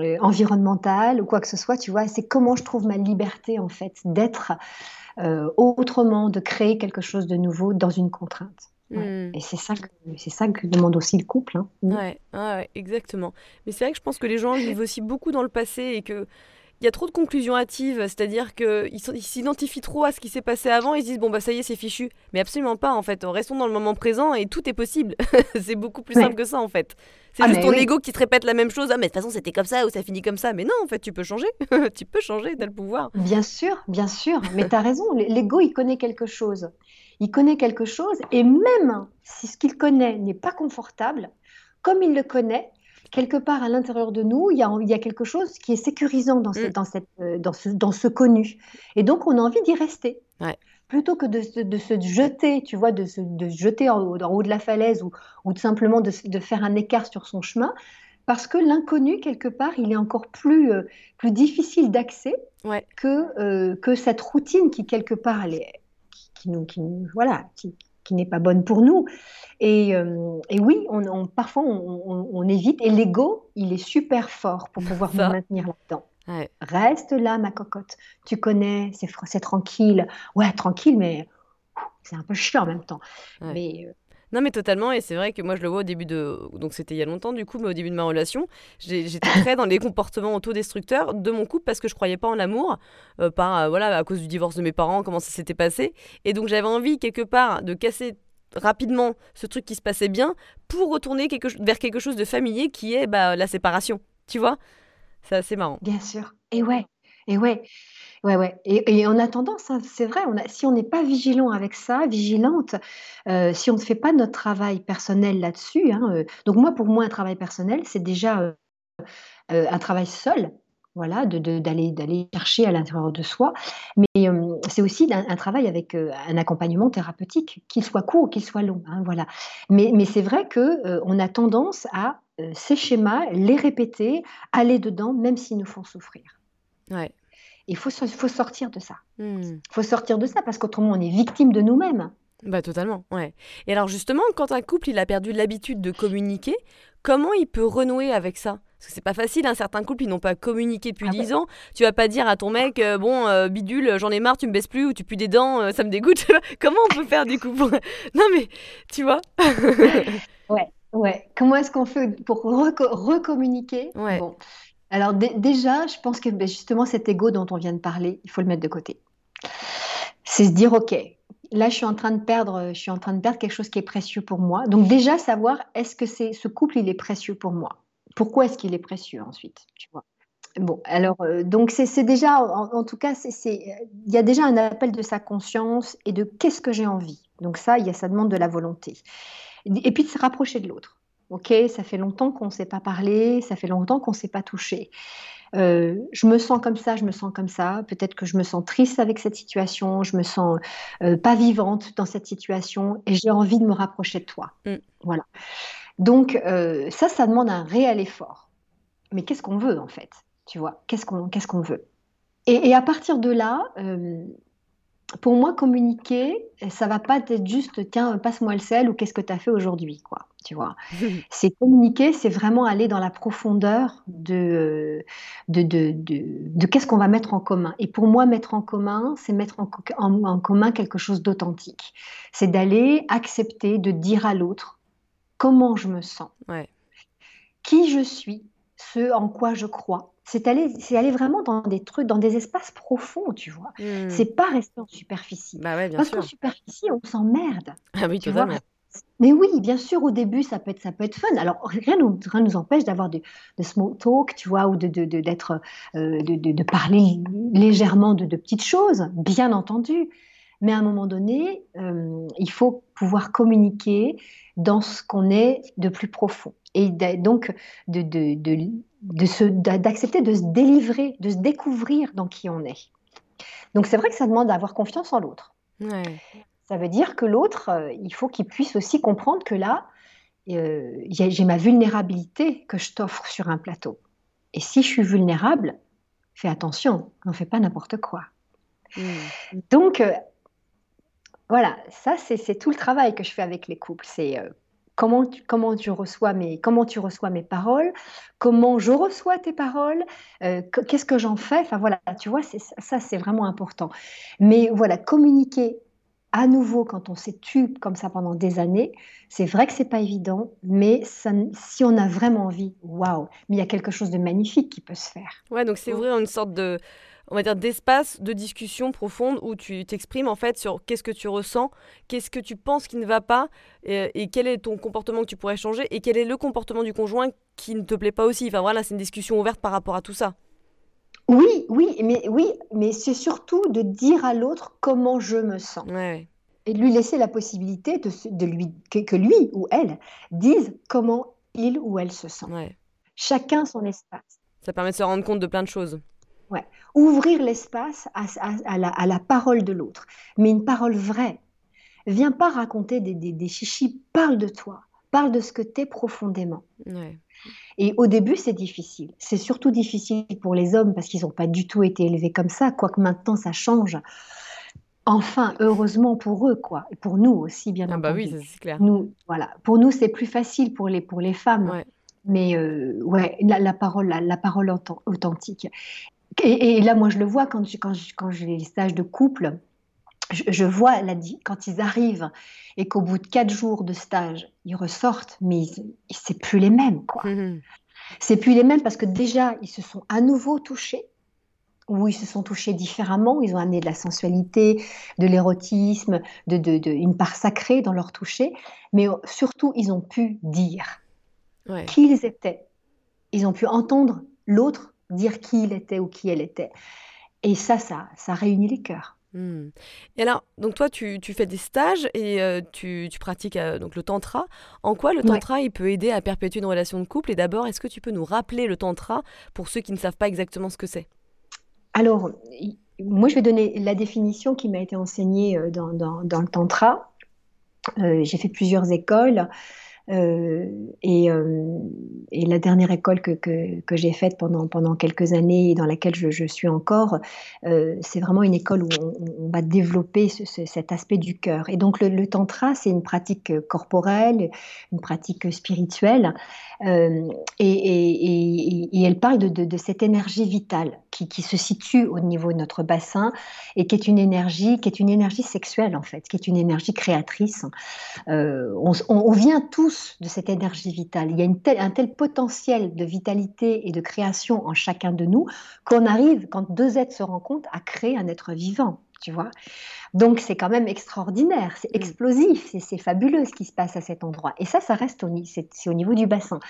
euh, environnementale ou quoi que ce soit, tu vois. C'est comment je trouve ma liberté en fait d'être euh, autrement, de créer quelque chose de nouveau dans une contrainte. Ouais. Hmm. Et c'est ça que c'est ça que demande aussi le couple. hein. Mm. Ouais, exactement. Mais c'est vrai que je pense que les gens vivent aussi beaucoup dans le passé et que il y a trop de conclusions hâtives, c'est-à-dire qu'ils s'identifient trop à ce qui s'est passé avant, ils se disent bon bah ça y est c'est fichu, mais absolument pas en fait, restons dans le moment présent et tout est possible, c'est beaucoup plus simple que ça en fait. C'est Ah, juste ton oui. ego qui te répète la même chose, ah mais de toute façon c'était comme ça ou ça finit comme ça, mais non en fait tu peux changer, tu peux changer, t'as le pouvoir. Bien sûr, bien sûr, mais tu as raison, l'ego, il connaît quelque chose. Il connaît quelque chose, et même si ce qu'il connaît n'est pas confortable, comme il le connaît, quelque part à l'intérieur de nous, il y a, il y a quelque chose qui est sécurisant dans, ce, Mm. dans, cette, dans, ce, dans ce connu. Et donc, on a envie d'y rester. Ouais. Plutôt que de, se- de se jeter, tu vois, de se, de se jeter en haut, en haut de la falaise ou, ou de simplement de, de faire un écart sur son chemin, parce que l'inconnu, quelque part, il est encore plus, euh, plus difficile d'accès Ouais. que, euh, que cette routine qui, quelque part, elle est, qui, nous, qui nous- voilà, qui, qui n'est pas bonne pour nous. Et, euh, et oui, on, on- parfois, on, on- on évite. Et l'ego, il est super fort pour pouvoir nous maintenir là-dedans. Ouais. Reste là, ma cocotte. Tu connais, c'est c'est tranquille. Ouais, tranquille, mais c'est un peu chiant en même temps. Ouais. Mais euh, Non mais totalement et c'est vrai que moi je le vois au début de donc c'était il y a longtemps du coup mais au début de ma relation j'étais très dans les comportements autodestructeurs de mon couple parce que je croyais pas en l'amour euh, par euh, voilà à cause du divorce de mes parents comment ça s'était passé. Et donc j'avais envie quelque part de casser rapidement ce truc qui se passait bien pour retourner quelque, vers quelque chose de familier qui est bah, la séparation. Tu vois? C'est assez marrant. Bien sûr. Et ouais, et ouais. Ouais, ouais. Et, et on a tendance, hein, c'est vrai, si on n'est pas vigilant avec ça, vigilante, euh, si on ne fait pas notre travail personnel là-dessus, hein, euh, donc moi, pour moi, un travail personnel, c'est déjà euh, un travail seul, voilà, de, de- d'aller, d'aller chercher à l'intérieur de soi, mais c'est aussi un, travail avec un accompagnement thérapeutique, qu'il soit court ou qu'il soit long, hein, voilà. Mais, c'est vrai que euh, on a tendance à ces schémas, les répéter, aller dedans, même s'ils nous font souffrir. Ouais Il faut, faut sortir de ça. Hmm. Il faut sortir de ça parce qu'autrement, on est victime de nous-mêmes. Bah totalement, ouais. Et alors justement, quand un couple il a perdu l'habitude de communiquer, comment il peut renouer avec ça? Parce que c'est pas facile, hein, certains couples ils n'ont pas communiqué depuis Ah 10 ans. Tu vas pas dire à ton mec, euh, bon euh, bidule, j'en ai marre, tu me baisses plus ou tu pues des dents, euh, ça me dégoûte. comment on peut faire du coup pour... Non mais, tu vois? Ouais, ouais. Comment est-ce qu'on fait pour reco- recommuniquer? Ouais. Bon. Alors dé- déjà, je pense que ben, justement cet ego dont on vient de parler, il faut le mettre de côté. C'est se dire, ok, là je suis en train de perdre, je suis en train de perdre quelque chose qui est précieux pour moi. Donc déjà savoir, est-ce que c'est ce couple il est précieux pour moi? Pourquoi est-ce qu'il est précieux ensuite Tu vois? Bon, alors, euh, donc c'est déjà, en, tout cas, il y a déjà un appel de sa conscience et de qu'est-ce que j'ai envie. Donc ça, il y a, ça demande de la volonté. Et puis de se rapprocher de l'autre. Ok, ça fait longtemps qu'on ne s'est pas parlé, ça fait longtemps qu'on ne s'est pas touché. Euh, je me sens comme ça, je me sens comme ça. Peut-être que je me sens triste avec cette situation, je me sens euh, pas vivante dans cette situation et j'ai envie de me rapprocher de toi. Mm. Voilà. Donc euh, ça, ça demande un réel effort. Mais qu'est-ce qu'on veut en fait? Tu vois Qu'est-ce qu'on qu'est-ce qu'on veut? Et, et, à partir de là, pour moi, communiquer, ça va pas être juste tiens, passe-moi le sel ou qu'est-ce que tu as fait aujourd'hui, quoi. Tu vois, c'est communiquer, c'est vraiment aller dans la profondeur de de, de, de, qu'est-ce qu'on va mettre en commun. Et pour moi, mettre en commun, c'est mettre en, en, commun quelque chose d'authentique. C'est d'aller accepter de dire à l'autre comment je me sens, qui je suis, ce en quoi je crois c'est aller, c'est aller vraiment dans des trucs, dans des espaces profonds, tu vois. Mmh. C'est pas rester en superficie. Bah ouais, bien Parce qu'en superficie, on s'emmerde. Ah oui, tu vois? Mais oui, bien sûr, au début, ça peut être, ça peut être fun. Alors, rien nous, rien nous empêche d'avoir de, de, small talk, tu vois, ou de, de, d'être, euh, de, de, parler légèrement de, petites choses, bien entendu. Mais à un moment donné, euh, il faut pouvoir communiquer dans ce qu'on est de plus profond. Et donc, de, de, d'accepter de, se délivrer, de se découvrir dans qui on est. Donc c'est vrai que ça demande d'avoir confiance en l'autre. Ça veut dire que l'autre, euh, il faut qu'il puisse aussi comprendre que là, euh, j'ai ma vulnérabilité que je t'offre sur un plateau. Et si je suis vulnérable, fais attention, n'en fais pas n'importe quoi. Hmm. Donc, voilà, ça c'est tout le travail que je fais avec les couples. C'est comment tu, comment tu reçois mes comment tu reçois mes paroles, comment je reçois tes paroles, euh, qu'est-ce que j'en fais? Enfin voilà, tu vois, ça c'est vraiment important. Mais voilà, communiquer à nouveau quand on s'est tu comme ça pendant des années, c'est vrai que c'est pas évident, mais si on a vraiment envie, waouh, mais il y a quelque chose de magnifique qui peut se faire. Ouais, donc c'est ouvrir une sorte de on va dire, d'espace de discussion profonde où tu t'exprimes en fait sur qu'est-ce que tu ressens, qu'est-ce que tu penses qui ne va pas, et, quel est ton comportement que tu pourrais changer, et quel est le comportement du conjoint qui ne te plaît pas aussi. Enfin voilà, c'est une discussion ouverte par rapport à tout ça. Oui, oui, mais oui, mais c'est surtout de dire à l'autre comment je me sens. Et de lui laisser la possibilité de, lui, que, lui ou elle dise comment il ou elle se sent. Chacun son espace. Ça permet de se rendre compte de plein de choses. Ouais. Ouvrir l'espace à, la, parole de l'autre, mais une parole vraie. Viens pas raconter des, des, chichis, parle de toi, parle de ce que tu es profondément. Et au début, c'est difficile. C'est surtout difficile pour les hommes parce qu'ils n'ont pas du tout été élevés comme ça, quoique maintenant ça change. Enfin, heureusement pour eux, quoi. Et pour nous aussi, bien ah bah oui, c'est clair. Nous, voilà. Pour nous, c'est plus facile pour les, pour les femmes. Mais euh, ouais, la, parole, la, parole authentique. Et, là, moi, je le vois quand, quand, quand j'ai les stages de couple, je, vois quand ils arrivent et qu'au bout de quatre jours de stage, ils ressortent, mais c'est plus les mêmes, quoi. Mmh c'est plus les mêmes parce que déjà, ils se sont à nouveau touchés ou ils se sont touchés différemment, ils ont amené de la sensualité, de l'érotisme, de, de, une part sacrée dans leur toucher, mais surtout, ils ont pu dire qui ils étaient. Ils ont pu entendre l'autre dire qui il était ou qui elle était. Et ça, ça, ça réunit les cœurs. Hmm. Et alors, donc toi, tu, tu fais des stages et euh, tu, tu, pratiques euh, donc le tantra. En quoi le tantra il peut aider à perpétuer une relation de couple? Et d'abord, est-ce que tu peux nous rappeler le tantra pour ceux qui ne savent pas exactement ce que c'est? Alors, moi, je vais donner la définition qui m'a été enseignée euh, dans, dans, dans le tantra. J'ai fait plusieurs écoles. Euh, et, euh, et, la dernière école que, que, j'ai faite pendant, pendant quelques années et dans laquelle je, suis encore, euh, c'est vraiment une école où on, va développer ce, cet aspect du cœur. Et donc le, tantra, c'est une pratique corporelle, une pratique spirituelle, et, elle parle de, cette énergie vitale qui, se situe au niveau de notre bassin et qui est une énergie, qui est une énergie sexuelle en fait, qui est une énergie créatrice. on vient tous de cette énergie vitale. Il y a un tel potentiel de vitalité et de création en chacun de nous qu'on arrive, quand deux êtres se rencontrent, à créer un être vivant. Tu vois Donc c'est quand même extraordinaire, c'est mm. explosif, c'est fabuleux ce qui se passe à cet endroit. Et ça, ça reste au, au niveau du bassin.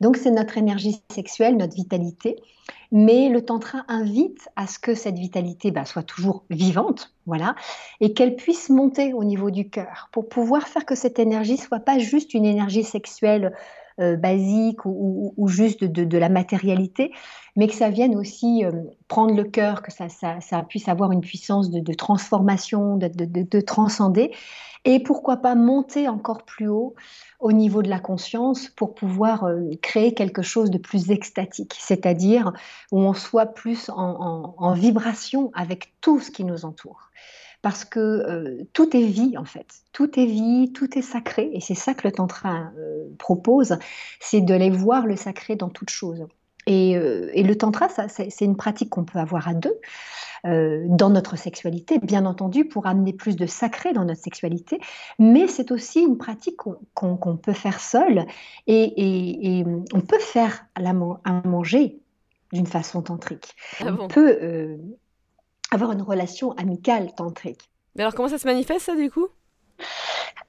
Donc c'est notre énergie sexuelle, notre vitalité. Mais le tantra invite à ce que cette vitalité bah, soit toujours vivante, voilà, et qu'elle puisse monter au niveau du cœur pour pouvoir faire que cette énergie soit pas juste une énergie sexuelle euh, basique ou, juste de, la matérialité, mais que ça vienne aussi euh, prendre le cœur, que ça, puisse avoir une puissance de, transformation, de, transcender, et pourquoi pas monter encore plus haut au niveau de la conscience pour pouvoir euh, créer quelque chose de plus extatique, c'est-à-dire où on soit plus en vibration avec tout ce qui nous entoure parce que euh, tout est vie en fait. Tout est vie, tout est sacré, et c'est ça que le tantra euh, propose, c'est de les voir le sacré dans toute chose. Et, euh, le tantra, c'est une pratique qu'on peut avoir à deux. dans notre sexualité, bien entendu, pour amener plus de sacré dans notre sexualité, mais c'est aussi une pratique qu'on peut faire seul et, on peut faire à, manger d'une façon tantrique. Ah on peut avoir une relation amicale tantrique. Mais alors comment ça se manifeste ça du coup?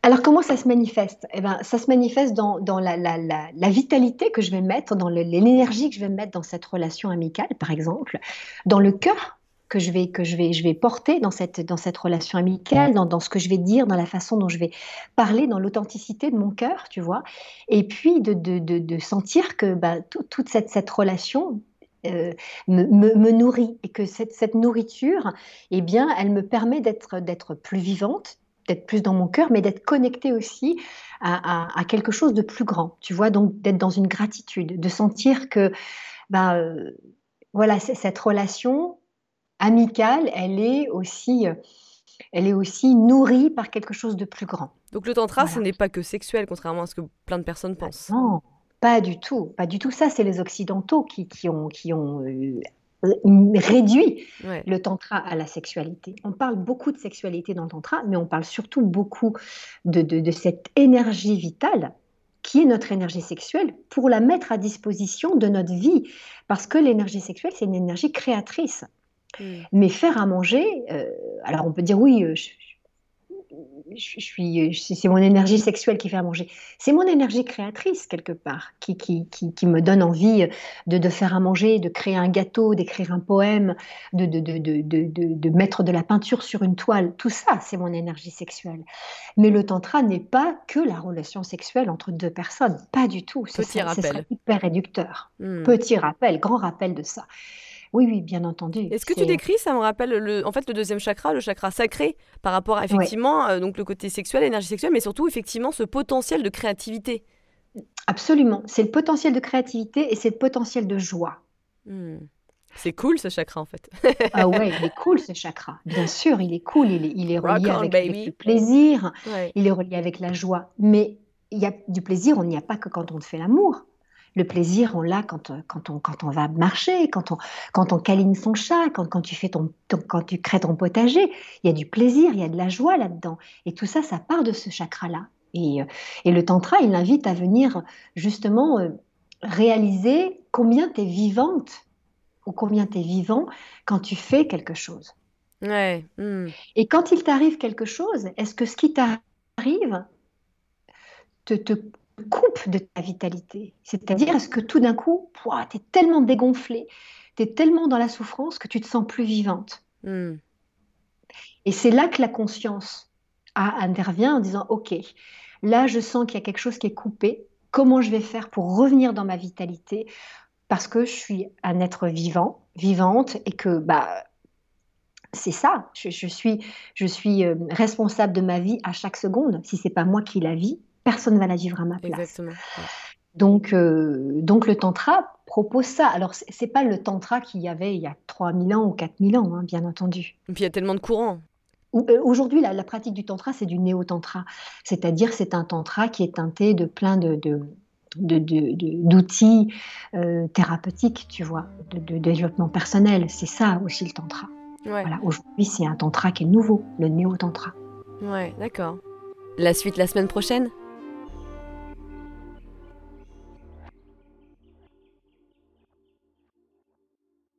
Alors comment ça se manifeste? Eh ben, Ça se manifeste dans, la, la, vitalité que je vais mettre, dans l'énergie que je vais mettre dans cette relation amicale, par exemple, dans le cœur que je vais, que je vais, je vais porter dans cette, dans cette relation amicale, dans, dans ce que je vais dire, dans la façon dont je vais parler, dans l'authenticité de mon cœur, tu vois? Et puis de, de, de, sentir que bah, toute cette, cette relation euh, me, nourrit et que cette, cette, nourriture, eh bien, elle me permet d'être d'être plus vivante, d'être plus dans mon cœur, mais d'être connectée aussi à, quelque chose de plus grand. Tu vois, donc d'être dans une gratitude, de sentir que, bah, euh, voilà, cette relation amicale, elle est aussi elle est aussi nourrie par quelque chose de plus grand. Donc le tantra, ce n'est pas que sexuel, contrairement à ce que plein de personnes pensent. Non, pas du tout, pas du tout. Ça, c'est les Occidentaux qui, ont, qui ont euh, réduit le tantra à la sexualité. On parle beaucoup de sexualité dans le tantra, mais on parle surtout beaucoup de, cette énergie vitale qui est notre énergie sexuelle pour la mettre à disposition de notre vie. Parce que l'énergie sexuelle, c'est une énergie créatrice. Hmm. Mais faire à manger, euh, alors on peut dire oui, euh, je suis, c'est mon énergie sexuelle qui fait à manger. C'est mon énergie créatrice quelque part qui, qui, qui, me donne envie de, de, faire à manger, de créer un gâteau, d'écrire un poème, de, de, de, mettre de la peinture sur une toile. Tout ça, c'est mon énergie sexuelle. Mais le tantra n'est pas que la relation sexuelle entre deux personnes, pas du tout. Petit rappel. hyper réducteur. Hmm. Petit rappel, grand rappel de ça. Oui, oui, bien entendu. Est-ce que tu décris, ça me rappelle le, en fait le deuxième chakra, le chakra sacré, par rapport à effectivement euh, donc le côté sexuel, l'énergie sexuelle, mais surtout effectivement ce potentiel de créativité. Absolument, c'est le potentiel de créativité et c'est le potentiel de joie. Hmm. C'est cool ce chakra en fait. ah ouais, il est cool ce chakra. Bien sûr, il est cool, il est, il est relié avec, le plaisir, il est relié avec la joie. Mais il y a du plaisir, on n'y a pas que quand on fait l'amour. Le plaisir, on l'a quand, euh, quand, on, quand on va marcher, quand on, quand on câline son chat, quand, quand, tu fais ton, quand tu crées ton potager. Il y a du plaisir, il y a de la joie là-dedans. Et tout ça, ça part de ce chakra-là. Et, euh, et, le tantra, il invite à venir justement euh, réaliser combien tu es vivante ou combien tu es vivant quand tu fais quelque chose. Ouais. Hmm. Et quand il t'arrive quelque chose, est-ce que ce qui t'arrive te, te, coupe de ta vitalité. C'est-à-dire, est-ce que tout d'un coup, tu es tellement dégonflé, tu es tellement dans la souffrance que tu te sens plus vivante. Hmm. Et c'est là que la conscience intervient en disant, OK, là, je sens qu'il y a quelque chose qui est coupé. Comment je vais faire pour revenir dans ma vitalité? Parce que je suis un être vivant, vivante, et que bah, c'est ça. Je, suis, je suis euh, responsable de ma vie à chaque seconde. Si c'est pas moi qui la vis, personne ne va la vivre à ma place. Exactement. Donc, euh, donc le tantra propose ça. Alors, c'est pas le tantra qu'il y avait il y a 3000 ans ou 4000 ans, hein, bien entendu. Et puis, il y a tellement de courants. Euh, aujourd'hui, la, pratique du tantra, c'est du néo-tantra. C'est-à-dire, c'est un tantra qui est teinté de plein de, d'outils euh, thérapeutiques, tu vois, de, développement personnel. C'est ça aussi le tantra. Voilà, aujourd'hui, c'est un tantra qui est nouveau, le néo-tantra. Ouais, d'accord. La suite la semaine prochaine?